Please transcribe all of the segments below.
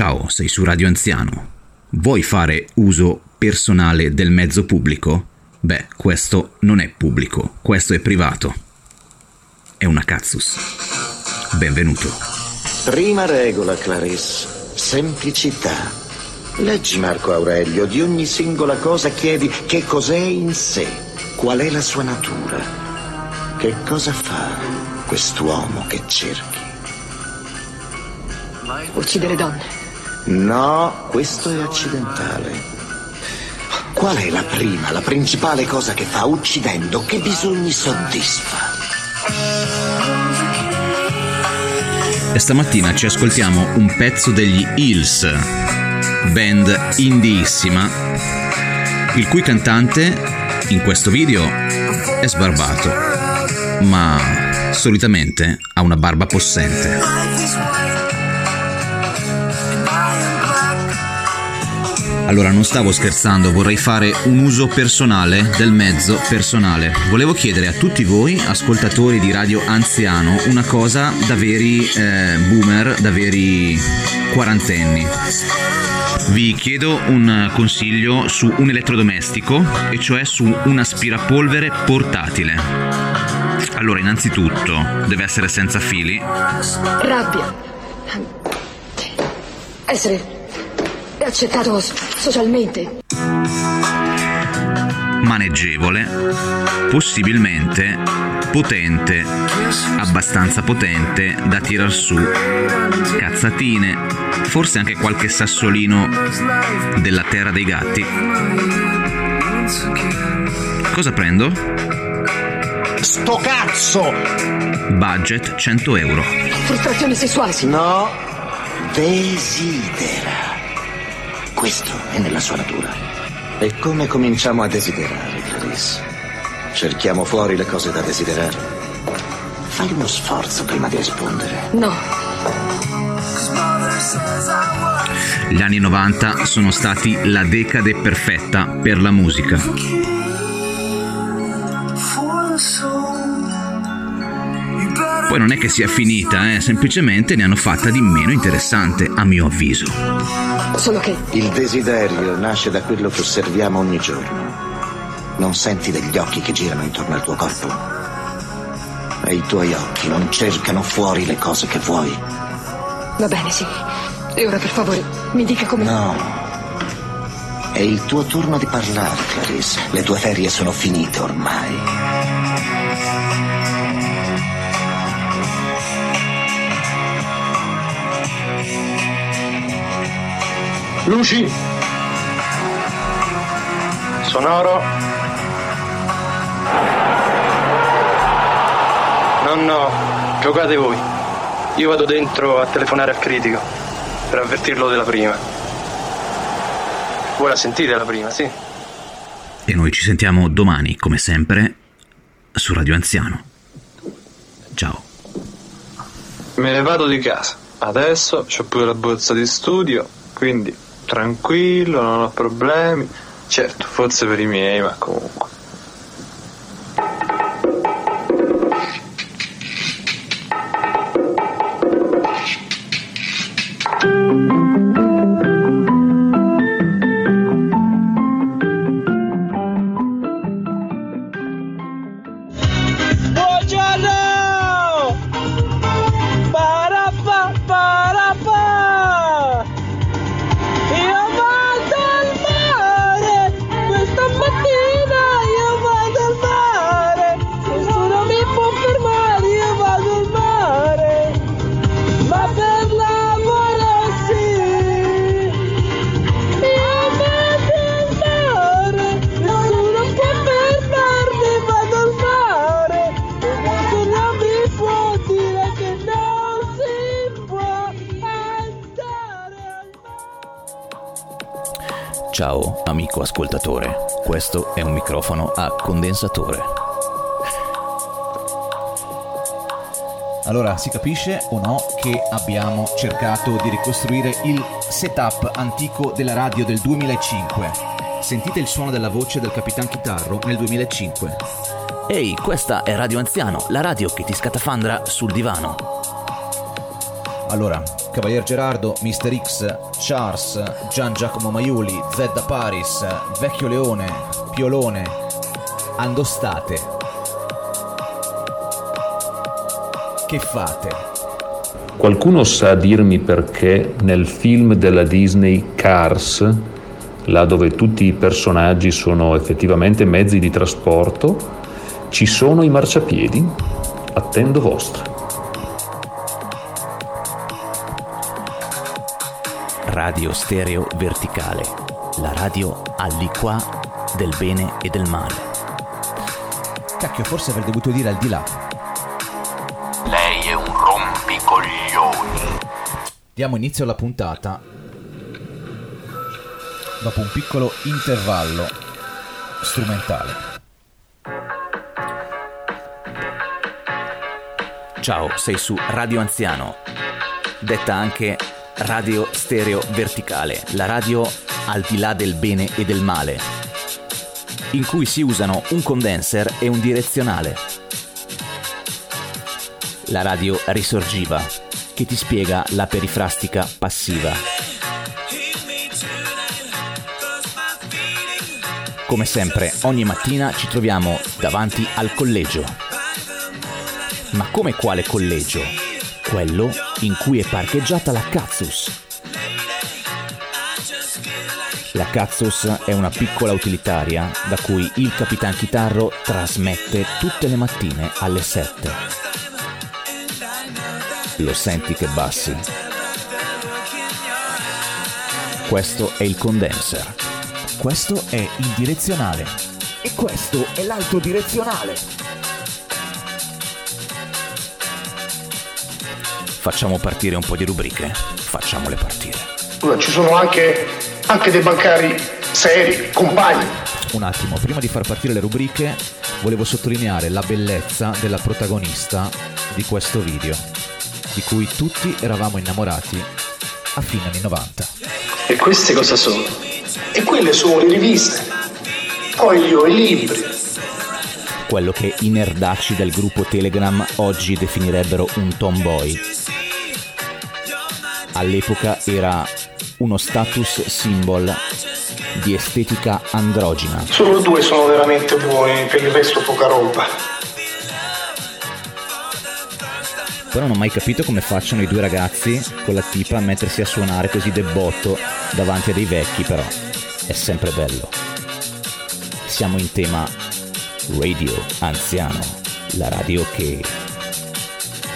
Ciao, sei su Radio Anziano. Vuoi fare uso personale del mezzo pubblico? Beh, questo non è pubblico, questo è privato. È una cazzus. Benvenuto. Prima regola, Clarisse. Semplicità. Leggi Marco Aurelio, di ogni singola cosa chiedi che cos'è in sé, qual è la sua natura, che cosa fa quest'uomo che cerchi. Uccidere donne. No, questo è accidentale. Qual è la prima, la principale cosa che fa uccidendo? Che bisogni soddisfa? E stamattina ci ascoltiamo un pezzo degli Hills, band indieissima, il cui cantante in questo video è sbarbato, ma solitamente ha una barba possente. Allora non stavo scherzando, vorrei fare un uso personale del mezzo personale. Volevo chiedere a tutti voi, ascoltatori di Radio Anziano, una cosa da veri eh, boomer, da veri quarantenni. Vi chiedo un consiglio su un elettrodomestico, e cioè su un aspirapolvere portatile. Allora, innanzitutto, deve essere senza fili. Rabbia. Essere accettato socialmente. Maneggevole, possibilmente potente, abbastanza potente da tirar su, cazzatine, forse anche qualche sassolino della terra dei gatti. Cosa prendo? Sto cazzo! Budget 100 euro. Frustrazioni sessuali. No, desidera. Questo è nella sua natura. E come cominciamo a desiderare, Clarice? Cerchiamo fuori le cose da desiderare. Fai uno sforzo prima di rispondere. No. Gli anni 90 sono stati la decade perfetta per la musica. Poi non è che sia finita, eh? semplicemente ne hanno fatta di meno interessante, a mio avviso. Solo che Il desiderio nasce da quello che osserviamo ogni giorno. Non senti degli occhi che girano intorno al tuo corpo? E i tuoi occhi non cercano fuori le cose che vuoi. va bene, sì. E ora per favore mi dica come. No. È il tuo turno di parlare, Clarice. Le tue ferie sono finite ormai. Luci. Sonoro. No, no, giocate voi. Io vado dentro a telefonare al critico per avvertirlo della prima. Voi la sentite la prima, sì? E noi ci sentiamo domani, come sempre, su Radio Anziano. Ciao. Me ne vado di casa. Adesso ho pure la borsa di studio, quindi tranquillo, non ho problemi. Certo, forse per i miei, ma comunque. Ciao amico ascoltatore, questo è un microfono a condensatore. Allora, si capisce o no che abbiamo cercato di ricostruire il setup antico della radio del 2005. Sentite il suono della voce del Capitan Chitarro nel 2005. Ehi, questa è Radio Anziano, la radio che ti scatafandra sul divano. Allora, Cavalier Gerardo, Mr. X, Charles, Gian Giacomo Maiuli, Zedda Paris, Vecchio Leone, Piolone, Andostate. Che fate? Qualcuno sa dirmi perché nel film della Disney Cars, là dove tutti i personaggi sono effettivamente mezzi di trasporto, ci sono i marciapiedi? Attendo vostra. Radio stereo verticale, la radio all'Iqua del bene e del male. Cacchio, forse avrei dovuto dire al di là. Lei è un rompicoglioni. Diamo inizio alla puntata dopo un piccolo intervallo strumentale. Ciao, sei su Radio Anziano, detta anche Radio Stereo Verticale, la radio al di là del bene e del male, in cui si usano un condenser e un direzionale. La radio risorgiva, che ti spiega la perifrastica passiva. Come sempre, ogni mattina ci troviamo davanti al collegio. Ma come quale collegio? Quello in cui è parcheggiata la Cazzus. La Cazzus è una piccola utilitaria da cui il Capitan Chitarro trasmette tutte le mattine alle 7. Lo senti che bassi? Questo è il condenser. Questo è il direzionale. E questo è l'altro direzionale. Facciamo partire un po' di rubriche. Facciamole partire. Ci sono anche, anche dei bancari seri, compagni. Un attimo, prima di far partire le rubriche, volevo sottolineare la bellezza della protagonista di questo video, di cui tutti eravamo innamorati a fine anni 90. E queste cosa sono? E quelle sono le riviste. Poi io i libri. Quello che i nerdacci del gruppo Telegram oggi definirebbero un tomboy. All'epoca era uno status symbol di estetica androgina. Solo due sono veramente buoni, per il resto poca roba. Però non ho mai capito come facciano i due ragazzi con la tipa a mettersi a suonare così debotto davanti a dei vecchi, però è sempre bello. Siamo in tema radio anziano, la radio che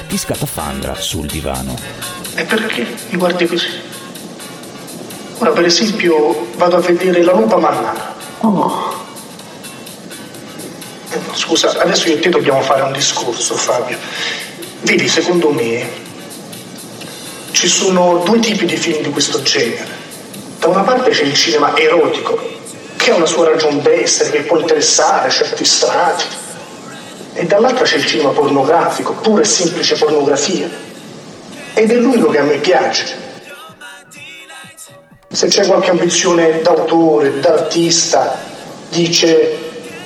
ti scatafandra sul divano. E perché mi guardi così? Ora per esempio vado a vedere la lupa mannana. Oh. Eh, Scusa, adesso io e te dobbiamo fare un discorso, Fabio. Vedi, secondo me ci sono due tipi di film di questo genere. Da una parte c'è il cinema erotico, che ha una sua ragion d'essere, che può interessare certi strati. E dall'altra c'è il cinema pornografico, pura e semplice pornografia. Ed è l'unico che a me piace. Se c'è qualche ambizione d'autore, d'artista, dice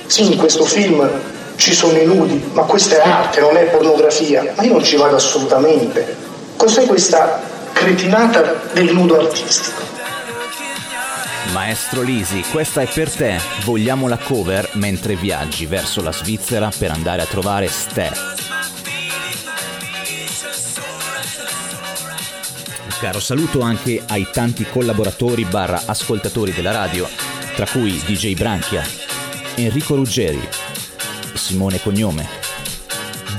sì, in questo film ci sono i nudi, ma questa è arte, non è pornografia. Ma io non ci vado assolutamente. Cos'è questa cretinata del nudo artistico? Maestro Lisi, questa è per te. Vogliamo la cover mentre viaggi verso la Svizzera per andare a trovare Ste. Caro saluto anche ai tanti collaboratori barra ascoltatori della radio, tra cui DJ Branchia, Enrico Ruggeri, Simone Cognome,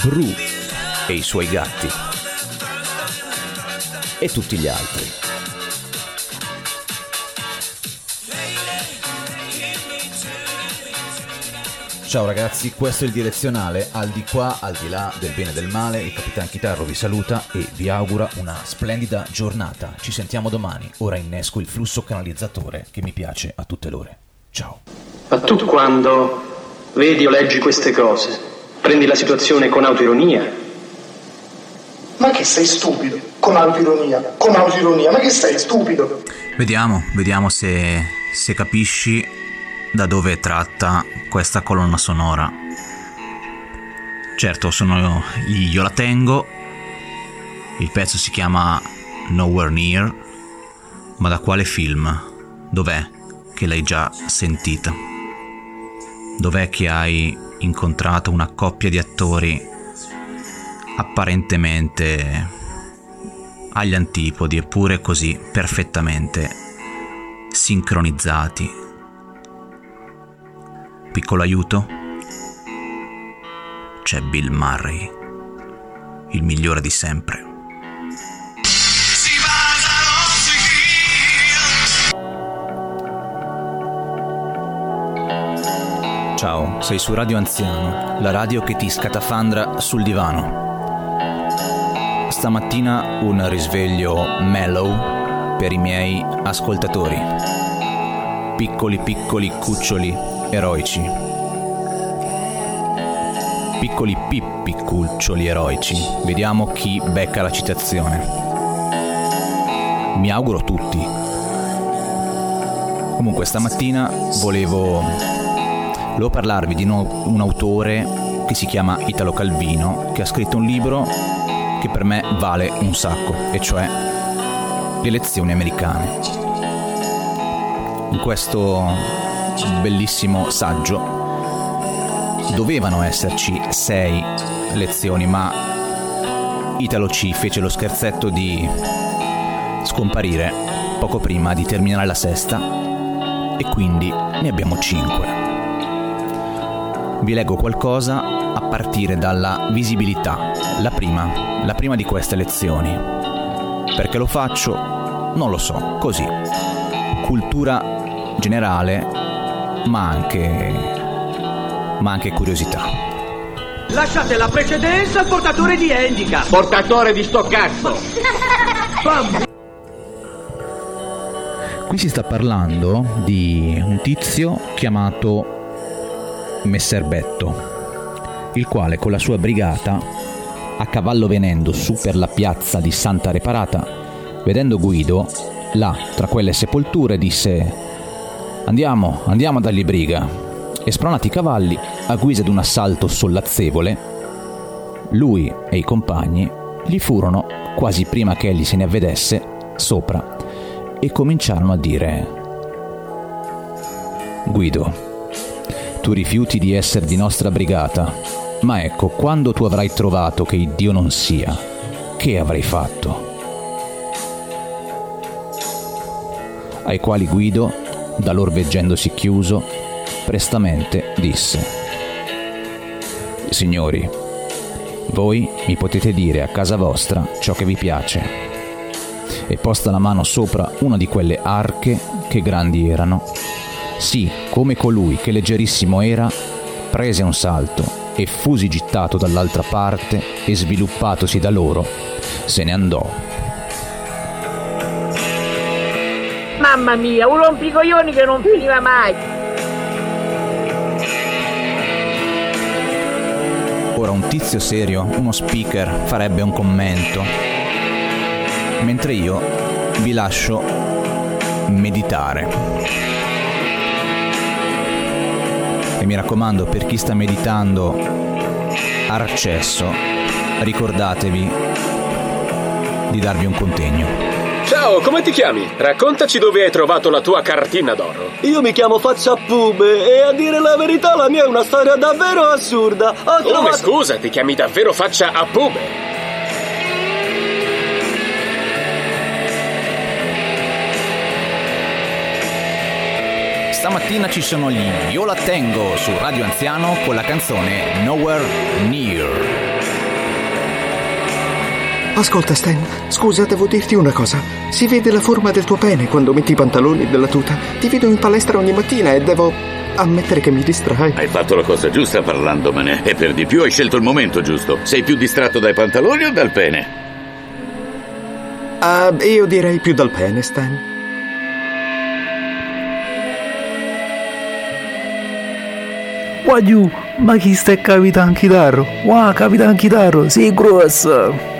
Bru e i suoi gatti e tutti gli altri. Ciao ragazzi, questo è il direzionale, al di qua, al di là del bene e del male, il Capitan Chitarro vi saluta e vi augura una splendida giornata. Ci sentiamo domani, ora innesco il flusso canalizzatore che mi piace a tutte l'ore. Ciao. Ma tu quando vedi o leggi queste cose, prendi la situazione con autoironia? Ma che sei stupido? Con autoironia, con autoironia, ma che sei stupido? Vediamo, vediamo se, se capisci da dove tratta questa colonna sonora. Certo, sono io la tengo, Il pezzo si chiama Nowhere Near, ma da quale film? Dov'è che l'hai già sentita? Dov'è che hai incontrato una coppia di attori apparentemente agli antipodi eppure così perfettamente sincronizzati? Piccolo aiuto? C'è Bill Murray, il migliore di sempre. Ciao, sei su Radio Anziano, la radio che ti scatafandra sul divano. Stamattina un risveglio mellow per i miei ascoltatori. Piccoli piccoli cuccioli eroici. Piccoli pippi cuccioli eroici. Vediamo chi becca la citazione. Mi auguro tutti. Comunque stamattina volevo volevo parlarvi di un autore che si chiama Italo Calvino, che ha scritto un libro che per me vale un sacco, e cioè Le elezioni americane. In questo bellissimo saggio dovevano esserci sei lezioni, ma Italo ci fece lo scherzetto di scomparire poco prima di terminare la sesta e quindi ne abbiamo cinque vi leggo qualcosa a partire dalla visibilità, la prima, la prima di queste lezioni. Perché lo faccio? Non lo so, così. Cultura generale, ma anche ma anche curiosità. Lasciate la precedenza al portatore di handicap. Portatore di sto cazzo. Qui si sta parlando di un tizio chiamato Messer Betto, il quale con la sua brigata, a cavallo venendo su per la piazza di Santa Reparata, vedendo Guido, là tra quelle sepolture disse Andiamo, andiamo a dargli briga. E spronati i cavalli, a guisa di un assalto sollazzevole, lui e i compagni gli furono, quasi prima che egli se ne avvedesse, sopra e cominciarono a dire Guido, tu rifiuti di essere di nostra brigata, ma ecco, quando tu avrai trovato che il Dio non sia, che avrai fatto? Ai quali Guido, da lor veggendosi chiuso, prestamente disse, Signori, voi mi potete dire a casa vostra ciò che vi piace. E posta la mano sopra una di quelle arche che grandi erano, sì, come colui che leggerissimo era, prese un salto e fusi gittato dall'altra parte e sviluppatosi da loro, se ne andò. Mamma mia, un rompicoglioni che non finiva mai. Ora un tizio serio, uno speaker, farebbe un commento, mentre io vi lascio meditare. E mi raccomando, per chi sta meditando Arcesso, ricordatevi di darvi un contegno. Ciao, come ti chiami? Raccontaci dove hai trovato la tua cartina d'oro. Io mi chiamo Faccia Pube e a dire la verità la mia è una storia davvero assurda. Ho Come trovato... scusa, ti chiami davvero Faccia a Pube? Stamattina ci sono gli Io la tengo su Radio Anziano con la canzone Nowhere Near. Ascolta Stan, scusa, devo dirti una cosa. Si vede la forma del tuo pene quando metti i pantaloni della tuta. Ti vedo in palestra ogni mattina e devo ammettere che mi distrai. Hai fatto la cosa giusta parlandomene e per di più hai scelto il momento giusto. Sei più distratto dai pantaloni o dal pene? Uh, io direi più dal pene, Stan. Guagliù, ma chi sta Capitan Chitarro? Wow, Capitan Chitarro, sei grosso!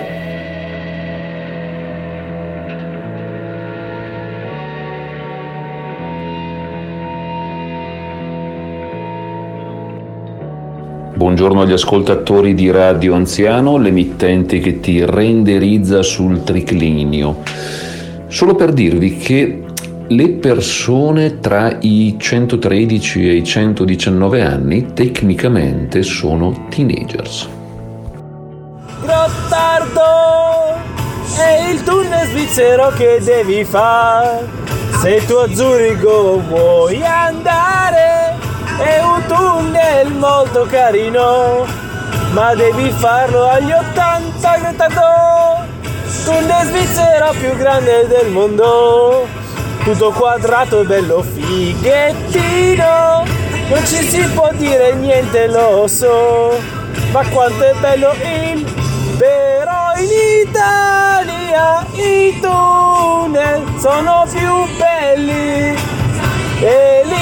Buongiorno agli ascoltatori di Radio Anziano, l'emittente che ti renderizza sul triclinio. Solo per dirvi che le persone tra i 113 e i 119 anni tecnicamente sono teenagers. Gottardo è il tunnel svizzero che devi fare. Se tu a Zurigo vuoi andare, è un tunnel molto carino, ma devi farlo agli 80 Gottardo. Tunnel svizzero più grande del mondo, tutto quadrato e bello fighettino. Non ci si può dire niente, lo so, ma quanto è bello il però in Italia i tunnel sono più belli e li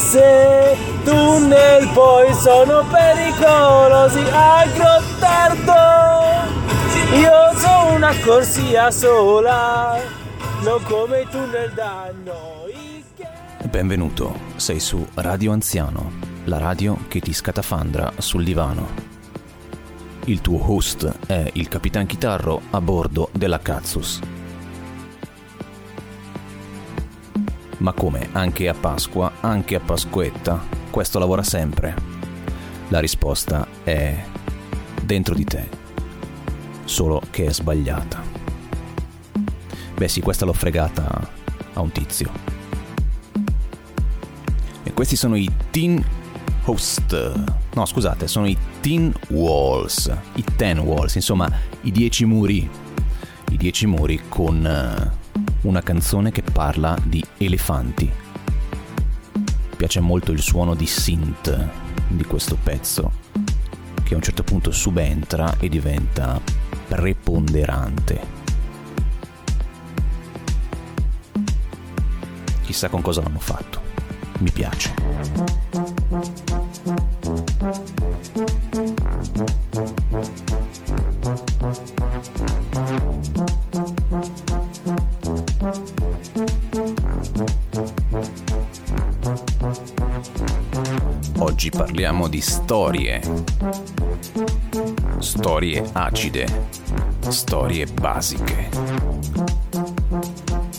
se tunnel poi sono pericolosi a Gottardo io so una corsia sola non come i tunnel da noi Benvenuto, sei su Radio Anziano, la radio che ti scatafandra sul divano. Il tuo host è il Capitan Chitarro a bordo della Cazzus. Ma come anche a Pasqua, anche a Pasquetta, questo lavora sempre? La risposta è dentro di te, solo che è sbagliata. Beh sì, questa l'ho fregata a un tizio. E questi sono i Teen Host. No, scusate, sono i Teen Walls. I Ten Walls, insomma, i dieci muri. I dieci muri con eh, una canzone che parla di elefanti. Piace molto il suono di synth di questo pezzo, che a un certo punto subentra e diventa preponderante. Chissà con cosa l'hanno fatto. Mi piace. Parliamo di storie. Storie acide. Storie basiche.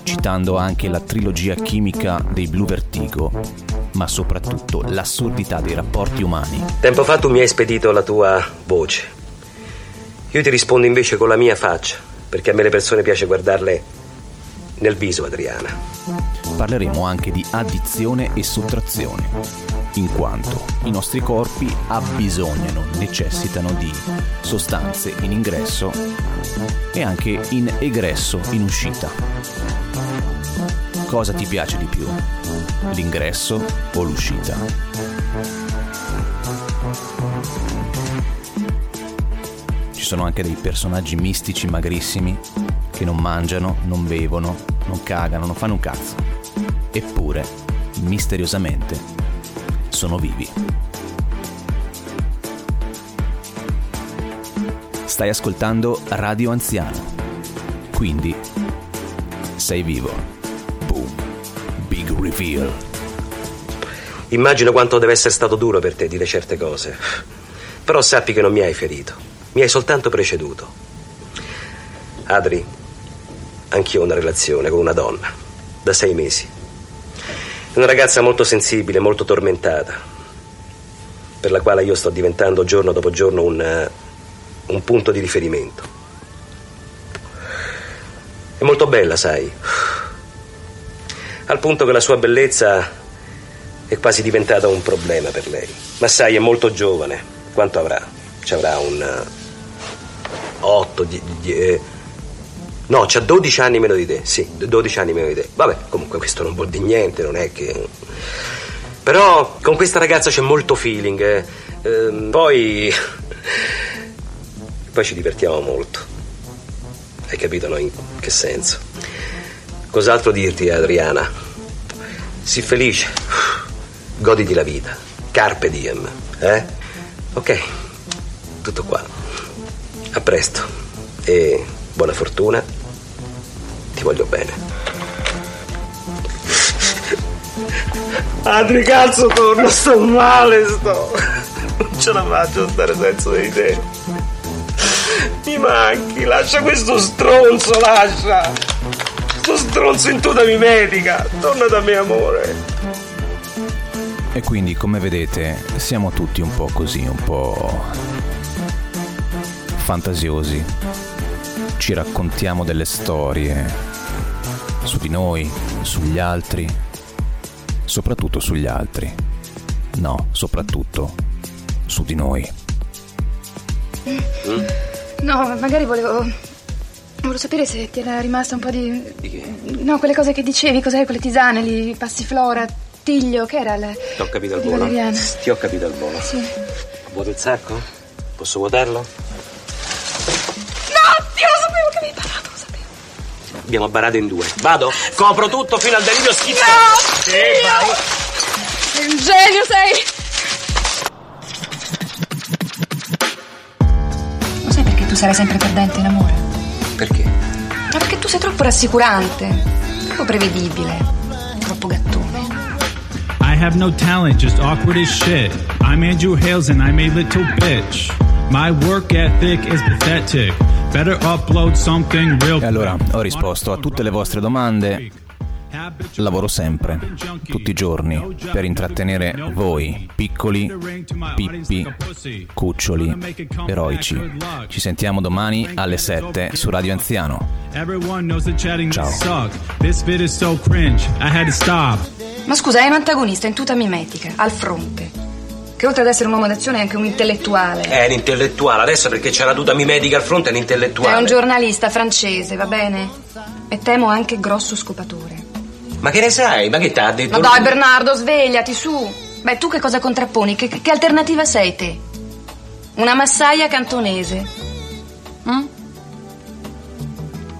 Citando anche la trilogia chimica dei Blue Vertigo, ma soprattutto l'assurdità dei rapporti umani. Tempo fa tu mi hai spedito la tua voce. Io ti rispondo invece con la mia faccia, perché a me le persone piace guardarle nel viso, Adriana. Parleremo anche di addizione e sottrazione, in quanto i nostri corpi abbisognano, necessitano di sostanze in ingresso e anche in egresso, in uscita. Cosa ti piace di più? L'ingresso o l'uscita? Ci sono anche dei personaggi mistici magrissimi che non mangiano, non bevono, non cagano, non fanno un cazzo. Eppure, misteriosamente, sono vivi. Stai ascoltando Radio Anziano. Quindi, sei vivo. Boom. Big reveal. Immagino quanto deve essere stato duro per te dire certe cose. Però sappi che non mi hai ferito. Mi hai soltanto preceduto. Adri, anch'io ho una relazione con una donna. Da sei mesi. Una ragazza molto sensibile, molto tormentata. Per la quale io sto diventando giorno dopo giorno un, eh, un punto di riferimento. È molto bella, sai. Al punto che la sua bellezza è quasi diventata un problema per lei. Ma sai, è molto giovane. Quanto avrà? Ci avrà un 8, No, c'ha 12 anni meno di te, sì, 12 anni meno di te. Vabbè, comunque questo non vuol dire niente, non è che... Però con questa ragazza c'è molto feeling. eh. Ehm, poi... poi ci divertiamo molto. Hai capito, no? In che senso? Cos'altro dirti, Adriana? Sii felice. Goditi la vita. Carpe diem, eh? Ok, tutto qua. A presto. E buona fortuna. Ti voglio bene. Adri, cazzo, torno, sto male, sto. Non ce la faccio a stare senza di te. Mi manchi, lascia questo stronzo, lascia. Sto stronzo in tutta mi medica. Torna da me, amore. E quindi, come vedete, siamo tutti un po' così, un po' fantasiosi. Ci raccontiamo delle storie su di noi, sugli altri, soprattutto sugli altri. No, soprattutto su di noi. No, magari volevo. Volevo sapere se ti era rimasta un po' di. No, quelle cose che dicevi, cos'è quelle tisane lì, passiflora, tiglio, che era il. Ti ho capito il Di volo. Valeriana. Ti ho capito il volo. Sì. Vuoi il sacco? Posso vuotarlo? Abbiamo barato in due. Vado, copro tutto fino al delirio schifo. No! Sì, vai. Sei un genio, sei! Lo sai perché tu sarai sempre perdente in amore? Perché? Ma perché tu sei troppo rassicurante, troppo prevedibile, troppo gattone. I have no talent, just awkward as shit. I'm Andrew Hales and I'm a little bitch. My work ethic is pathetic. Better upload something real E allora ho risposto a tutte le vostre domande. Lavoro sempre, tutti i giorni, per intrattenere voi, piccoli, pippi, cuccioli, eroici. Ci sentiamo domani alle 7 su Radio Anziano. Ciao. Ma scusa, è un antagonista in tuta mimetica, al fronte. Che oltre ad essere un uomo d'azione è anche un intellettuale. È un intellettuale, adesso perché c'è la tuta mimedica al fronte è un intellettuale. È un giornalista francese, va bene? E temo anche grosso scopatore. Ma che ne sai? Ma che t'ha detto? Ma dai, Bernardo, svegliati, su. Beh, tu che cosa contrapponi? Che, che alternativa sei te? Una massaia cantonese. Mm?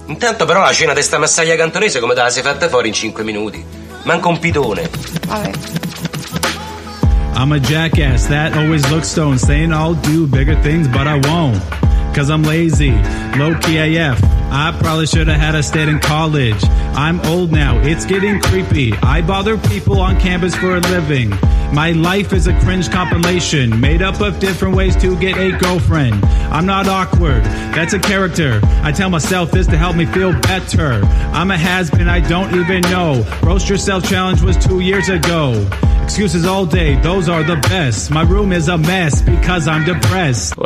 Intanto però la cena di sta massaia cantonese come te la sei fatta fuori in 5 minuti. Manca un pitone. Vabbè. I'm a jackass that always looks stoned, saying I'll do bigger things, but I won't. Cause I'm lazy, low key AF. I probably should have had a stayed in college. I'm old now, it's getting creepy. I bother people on campus for a living. My life is a cringe compilation, made up of different ways to get a girlfriend. I'm not awkward, that's a character. I tell myself this to help me feel better. I'm a has been, I don't even know. Roast yourself challenge was two years ago. Excuses all day, those are the best. My room is a mess because I'm depressed.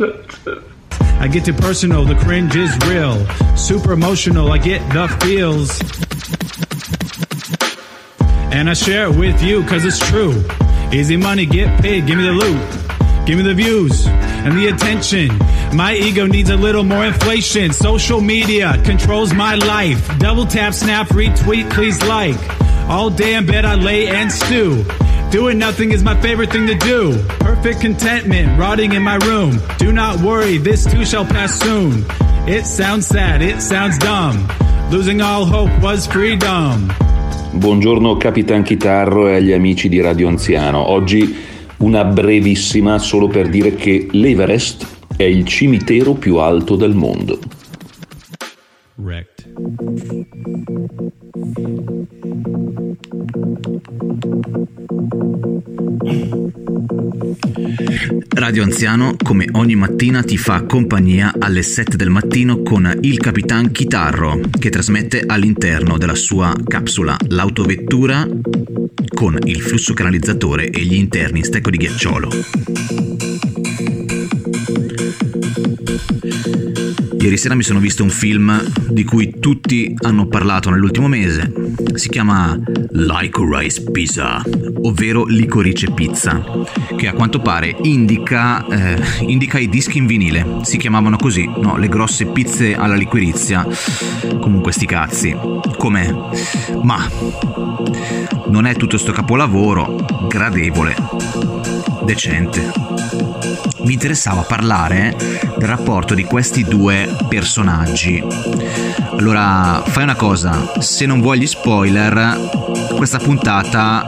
I get too personal, the cringe is real. Super emotional, I get the feels. And I share it with you cause it's true. Easy money, get paid, give me the loot. Give me the views and the attention. My ego needs a little more inflation. Social media controls my life. Double tap, snap, retweet, please like. All day in bed I lay and stew. Doing nothing is my favorite thing to do. Perfect contentment, rotting in my room. Do not worry, this too shall pass soon. It sounds sad, it sounds dumb. Losing all hope was freedom. Buongiorno Capitan Chitarro e agli amici di Radio Anziano. Oggi una brevissima solo per dire che l'Everest è il cimitero più alto del mondo. Wrecked. Radio Anziano, come ogni mattina, ti fa compagnia alle 7 del mattino con il Capitan Chitarro, che trasmette all'interno della sua capsula l'autovettura con il flusso canalizzatore e gli interni in stecco di ghiacciolo. Ieri sera mi sono visto un film di cui tutti hanno parlato nell'ultimo mese. Si chiama Licorice Pizza, ovvero licorice pizza, che a quanto pare indica, eh, indica i dischi in vinile. Si chiamavano così, no? Le grosse pizze alla liquirizia. Comunque sti cazzi. Com'è? Ma non è tutto sto capolavoro, gradevole, decente mi interessava parlare del rapporto di questi due personaggi. Allora, fai una cosa, se non vuoi gli spoiler, questa puntata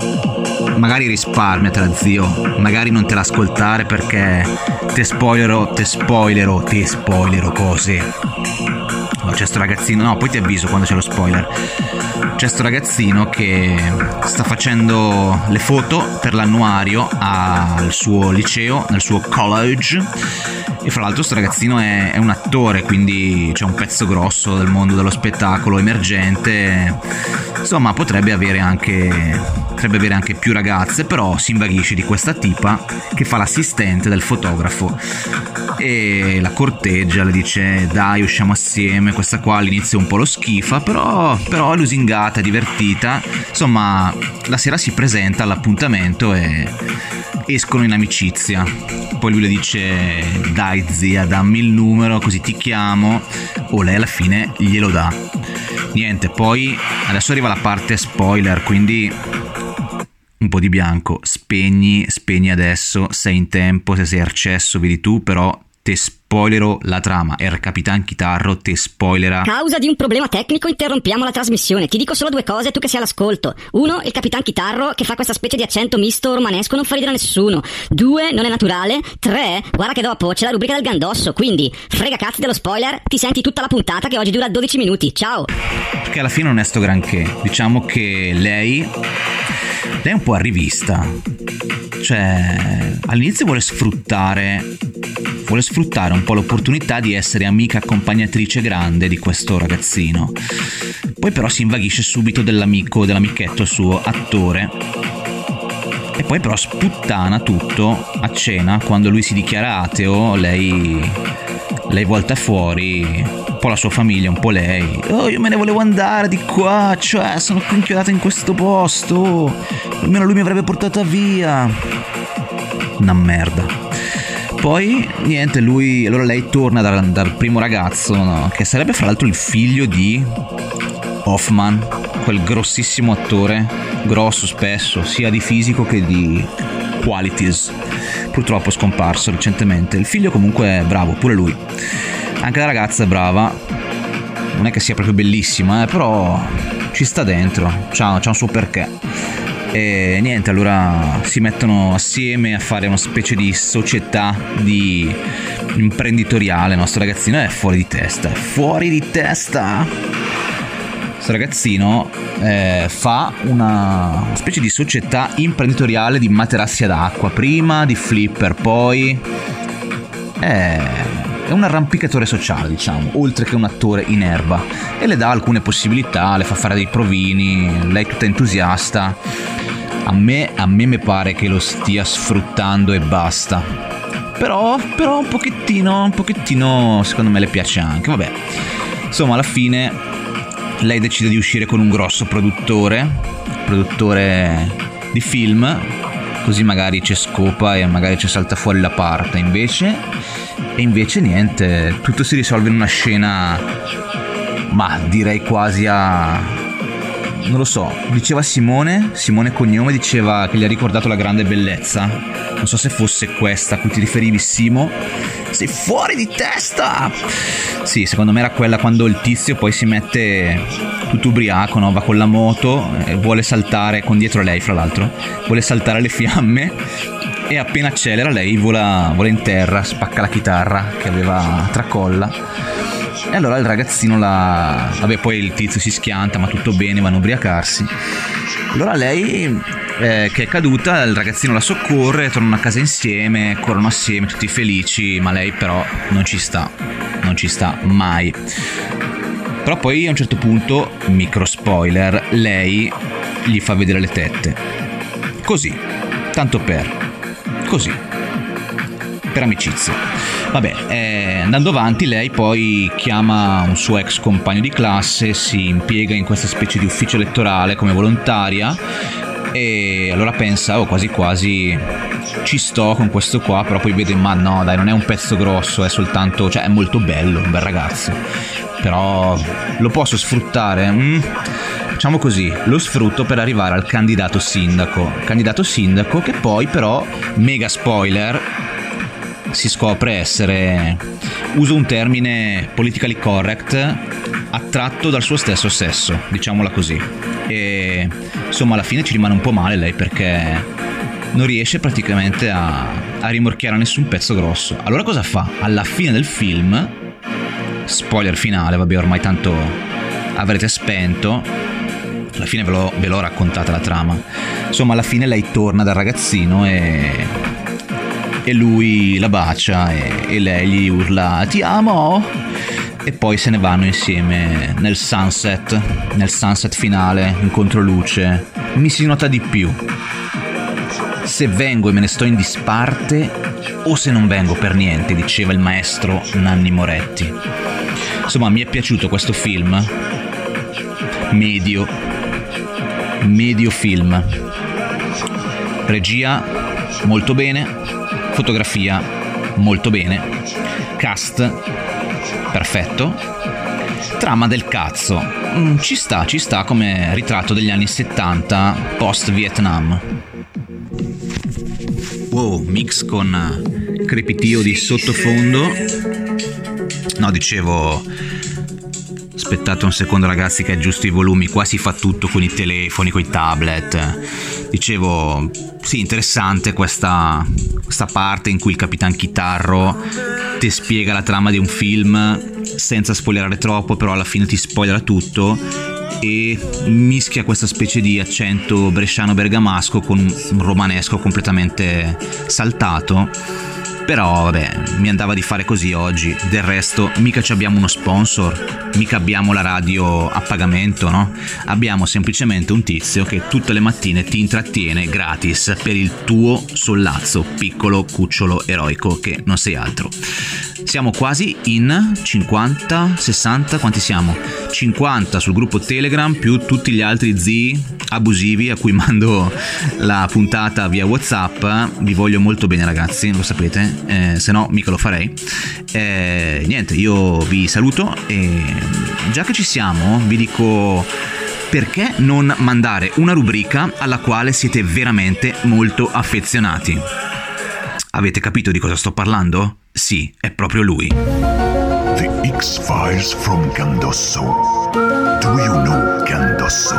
magari risparmiatela, zio. Magari non te l'ascoltare perché te spoilerò, te spoilerò, te spoilerò cose. C'è sto ragazzino, no, poi ti avviso quando c'è lo spoiler. C'è sto ragazzino che sta facendo le foto per l'annuario al suo liceo, nel suo college. E fra l'altro sto ragazzino è, è un attore, quindi c'è un pezzo grosso del mondo dello spettacolo emergente. Insomma, potrebbe avere anche potrebbe avere anche più ragazze, però si invaghisce di questa tipa che fa l'assistente del fotografo e la corteggia, le dice dai usciamo assieme, questa qua all'inizio un po' lo schifa, però, però è lusingata, divertita, insomma la sera si presenta all'appuntamento e escono in amicizia. Poi lui le dice dai zia dammi il numero così ti chiamo o lei alla fine glielo dà. Niente, poi adesso arriva la parte spoiler, quindi un po' di bianco, spegni, spegni adesso, sei in tempo, se sei accesso, vedi tu, però te spoilerò la trama. Er Capitan Chitarro te spoilerà. Causa di un problema tecnico interrompiamo la trasmissione. Ti dico solo due cose, tu che sei all'ascolto. Uno, il Capitan Chitarro che fa questa specie di accento misto romanesco non fa ridere a nessuno. Due, non è naturale. Tre, guarda che dopo c'è la rubrica del Gandosso, quindi frega cazzi dello spoiler, ti senti tutta la puntata che oggi dura 12 minuti. Ciao. Perché alla fine non è sto granché. Diciamo che lei lei è un po' a rivista. Cioè, all'inizio vuole sfruttare vuole sfruttare un po' l'opportunità di essere amica accompagnatrice grande di questo ragazzino. Poi però si invaghisce subito dell'amico, dell'amichetto suo, attore. E poi però sputtana tutto a cena quando lui si dichiara ateo, lei lei volta fuori, un po' la sua famiglia, un po' lei. Oh, io me ne volevo andare di qua, cioè sono inchiodata in questo posto. Almeno lui mi avrebbe portata via. Una merda. Poi, niente, lui. Allora lei torna dal, dal primo ragazzo, no? Che sarebbe fra l'altro il figlio di Hoffman, quel grossissimo attore, grosso spesso, sia di fisico che di qualities. Purtroppo scomparso recentemente. Il figlio comunque è bravo, pure lui. Anche la ragazza è brava. Non è che sia proprio bellissima, eh, però ci sta dentro. C'ha, c'ha un suo perché. E niente, allora si mettono assieme a fare una specie di società di imprenditoriale. Il nostro ragazzino è fuori di testa. È fuori di testa! Questo ragazzino eh, fa una specie di società imprenditoriale di materassi ad acqua, prima di flipper, poi è, è un arrampicatore sociale, diciamo, oltre che un attore in erba e le dà alcune possibilità, le fa fare dei provini, lei è tutta entusiasta. A me, a me mi pare che lo stia sfruttando e basta. Però, però un pochettino, un pochettino secondo me le piace anche, vabbè. Insomma, alla fine lei decide di uscire con un grosso produttore, produttore di film, così magari c'è scopa e magari ci salta fuori la parte, invece, e invece niente, tutto si risolve in una scena, ma direi quasi a... Non lo so, diceva Simone, Simone Cognome diceva che gli ha ricordato la grande bellezza. Non so se fosse questa a cui ti riferivi, Simo. Sei fuori di testa! Sì, secondo me era quella quando il tizio poi si mette tutto ubriaco, no? va con la moto e vuole saltare, con dietro lei fra l'altro, vuole saltare le fiamme e appena accelera lei vola, vola in terra, spacca la chitarra che aveva tracolla. E allora il ragazzino la... Vabbè, poi il tizio si schianta, ma tutto bene, vanno a ubriacarsi. Allora lei, eh, che è caduta, il ragazzino la soccorre, tornano a casa insieme, corrono assieme, tutti felici, ma lei però non ci sta, non ci sta mai. Però poi a un certo punto, micro spoiler, lei gli fa vedere le tette. Così, tanto per. Così. Per amicizia. Vabbè, eh, andando avanti, lei poi chiama un suo ex compagno di classe, si impiega in questa specie di ufficio elettorale come volontaria e allora pensa, oh quasi quasi ci sto con questo qua, però poi vede, ma no dai, non è un pezzo grosso, è soltanto, cioè è molto bello, un bel ragazzo, però lo posso sfruttare? Mm? Facciamo così, lo sfrutto per arrivare al candidato sindaco, candidato sindaco che poi però, mega spoiler, si scopre essere, uso un termine politically correct, attratto dal suo stesso sesso, diciamola così. E insomma alla fine ci rimane un po' male lei perché non riesce praticamente a, a rimorchiare nessun pezzo grosso. Allora cosa fa? Alla fine del film spoiler finale, vabbè ormai tanto avrete spento, alla fine ve l'ho, ve l'ho raccontata la trama. Insomma, alla fine lei torna dal ragazzino e, e lui la bacia e, e lei gli urla ti amo e poi se ne vanno insieme nel sunset, nel sunset finale, in controluce. Mi si nota di più. Se vengo e me ne sto in disparte o se non vengo per niente, diceva il maestro Nanni Moretti. Insomma, mi è piaciuto questo film. Medio. Medio film. Regia molto bene, fotografia molto bene, cast perfetto, trama del cazzo. Mm, ci sta, ci sta come ritratto degli anni 70 post Vietnam. Wow, mix con crepitio di sottofondo. No, dicevo aspettate un secondo ragazzi che aggiusto i volumi, qua si fa tutto con i telefoni, con i tablet. Dicevo, sì, interessante questa, questa parte in cui il Capitan Chitarro ti spiega la trama di un film senza spoilerare troppo, però alla fine ti spoilerà tutto e mischia questa specie di accento bresciano-bergamasco con un romanesco completamente saltato però vabbè, mi andava di fare così oggi. Del resto, mica ci abbiamo uno sponsor, mica abbiamo la radio a pagamento, no? Abbiamo semplicemente un tizio che tutte le mattine ti intrattiene gratis per il tuo sollazzo, piccolo cucciolo eroico che non sei altro. Siamo quasi in 50, 60, quanti siamo? 50 sul gruppo Telegram più tutti gli altri zii abusivi a cui mando la puntata via Whatsapp. Vi voglio molto bene ragazzi, lo sapete, eh, se no mica lo farei. Eh, niente, io vi saluto e già che ci siamo vi dico perché non mandare una rubrica alla quale siete veramente molto affezionati. Avete capito di cosa sto parlando? Sì, è proprio lui. The X-Files from Gandosso. Do you know Gandosso?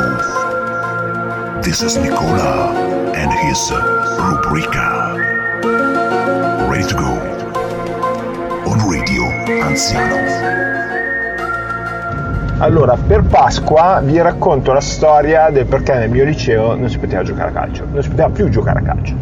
This is Nicola and his rubrica. Ready to go. On Radio Anziano. Allora, per Pasqua vi racconto la storia del perché nel mio liceo non si poteva giocare a calcio, non si poteva più giocare a calcio.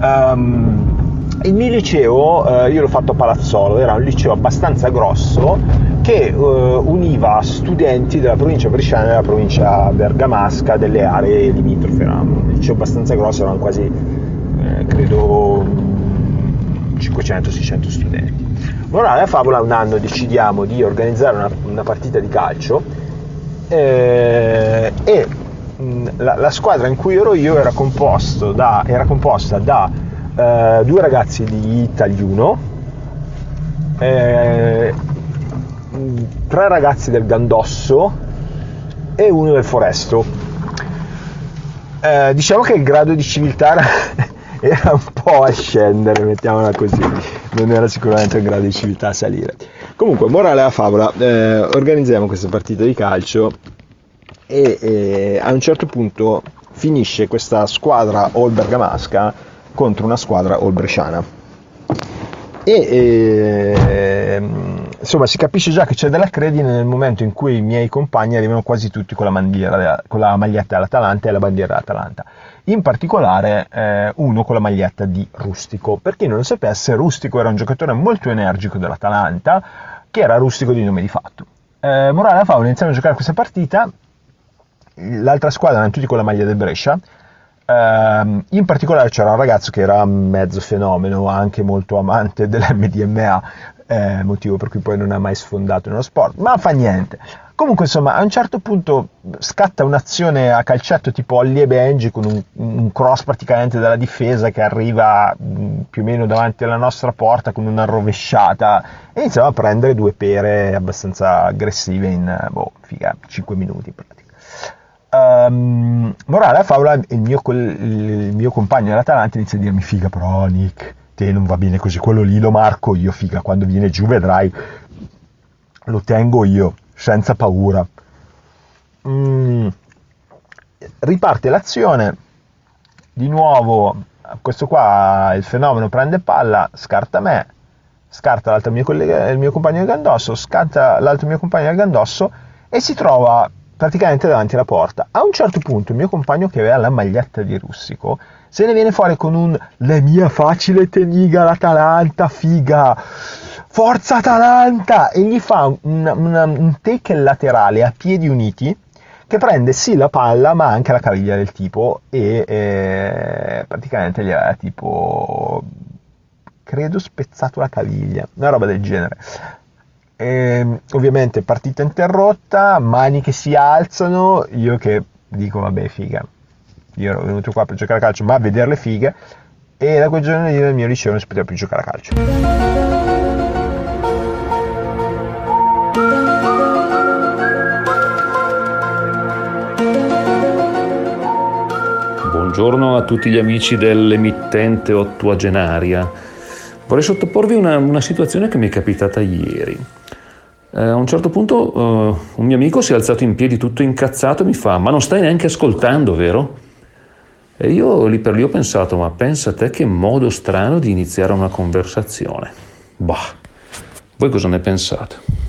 Um, il mio liceo, eh, io l'ho fatto a Palazzolo, era un liceo abbastanza grosso che eh, univa studenti della provincia bresciana e della provincia bergamasca, delle aree limitrofe. Era un liceo abbastanza grosso, erano quasi, eh, credo, 500-600 studenti. Morale a favola, un anno decidiamo di organizzare una, una partita di calcio eh, e mh, la, la, squadra in cui ero io era, da, era composta da eh, due ragazzi di Italiuno, eh, tre ragazzi del Gandosso e uno del Foresto. Eh, diciamo che il grado di civiltà era, era un po' a scendere, mettiamola così, non era sicuramente un grado di civiltà a salire. Comunque, morale a favola, eh, organizziamo questa partita di calcio e eh, a un certo punto finisce questa squadra all bergamasca contro una squadra all bresciana. E eh, insomma si capisce già che c'è della credine nel momento in cui i miei compagni arrivano quasi tutti con la, bandiera, con la maglietta dell'Atalanta e la bandiera dell'Atalanta. In particolare eh, uno con la maglietta di Rustico. Per chi non lo sapesse, Rustico era un giocatore molto energico dell'Atalanta, che era Rustico di nome di fatto. Eh, Morale a Favola iniziamo a giocare questa partita, l'altra squadra erano tutti con la maglia del Brescia, Uh, in particolare c'era un ragazzo che era mezzo fenomeno, anche molto amante dell'MDMA, eh, motivo per cui poi non ha mai sfondato nello sport, ma fa niente. Comunque, insomma, a un certo punto scatta un'azione a calcetto tipo Ollie e Benji con un, un cross praticamente dalla difesa che arriva mh, più o meno davanti alla nostra porta con una rovesciata e iniziamo a prendere due pere abbastanza aggressive in boh, figa, 5 minuti. Um, morale a favola, il mio, il mio compagno dell'Atalanta inizia a dirmi figa però Nick, te non va bene così, quello lì lo marco io figa, quando viene giù vedrai, lo tengo io, senza paura. Mm, riparte l'azione, di nuovo questo qua il fenomeno prende palla, scarta me, scarta mio, collega, il mio compagno del Gandosso, scarta l'altro mio compagno del Gandosso e si trova praticamente davanti alla porta. A un certo punto il mio compagno che aveva la maglietta di Russico se ne viene fuori con un la mia facile teniga l'Atalanta, figa, forza Atalanta e gli fa un, una, un take laterale a piedi uniti che prende sì la palla ma anche la caviglia del tipo e eh, praticamente gli aveva tipo credo spezzato la caviglia, una roba del genere. E, ovviamente partita interrotta, mani che si alzano, io che dico vabbè figa, io ero venuto qua per giocare a calcio ma a vedere le fighe e da quel giorno lì nel mio liceo non si poteva più giocare a calcio. Buongiorno a tutti gli amici dell'emittente ottuagenaria. Vorrei sottoporvi una, una situazione che mi è capitata ieri. Eh, a un certo punto eh, un mio amico si è alzato in piedi tutto incazzato e mi fa: Ma non stai neanche ascoltando, vero? E io lì per lì ho pensato: Ma pensa te che modo strano di iniziare una conversazione. Bah, voi cosa ne pensate?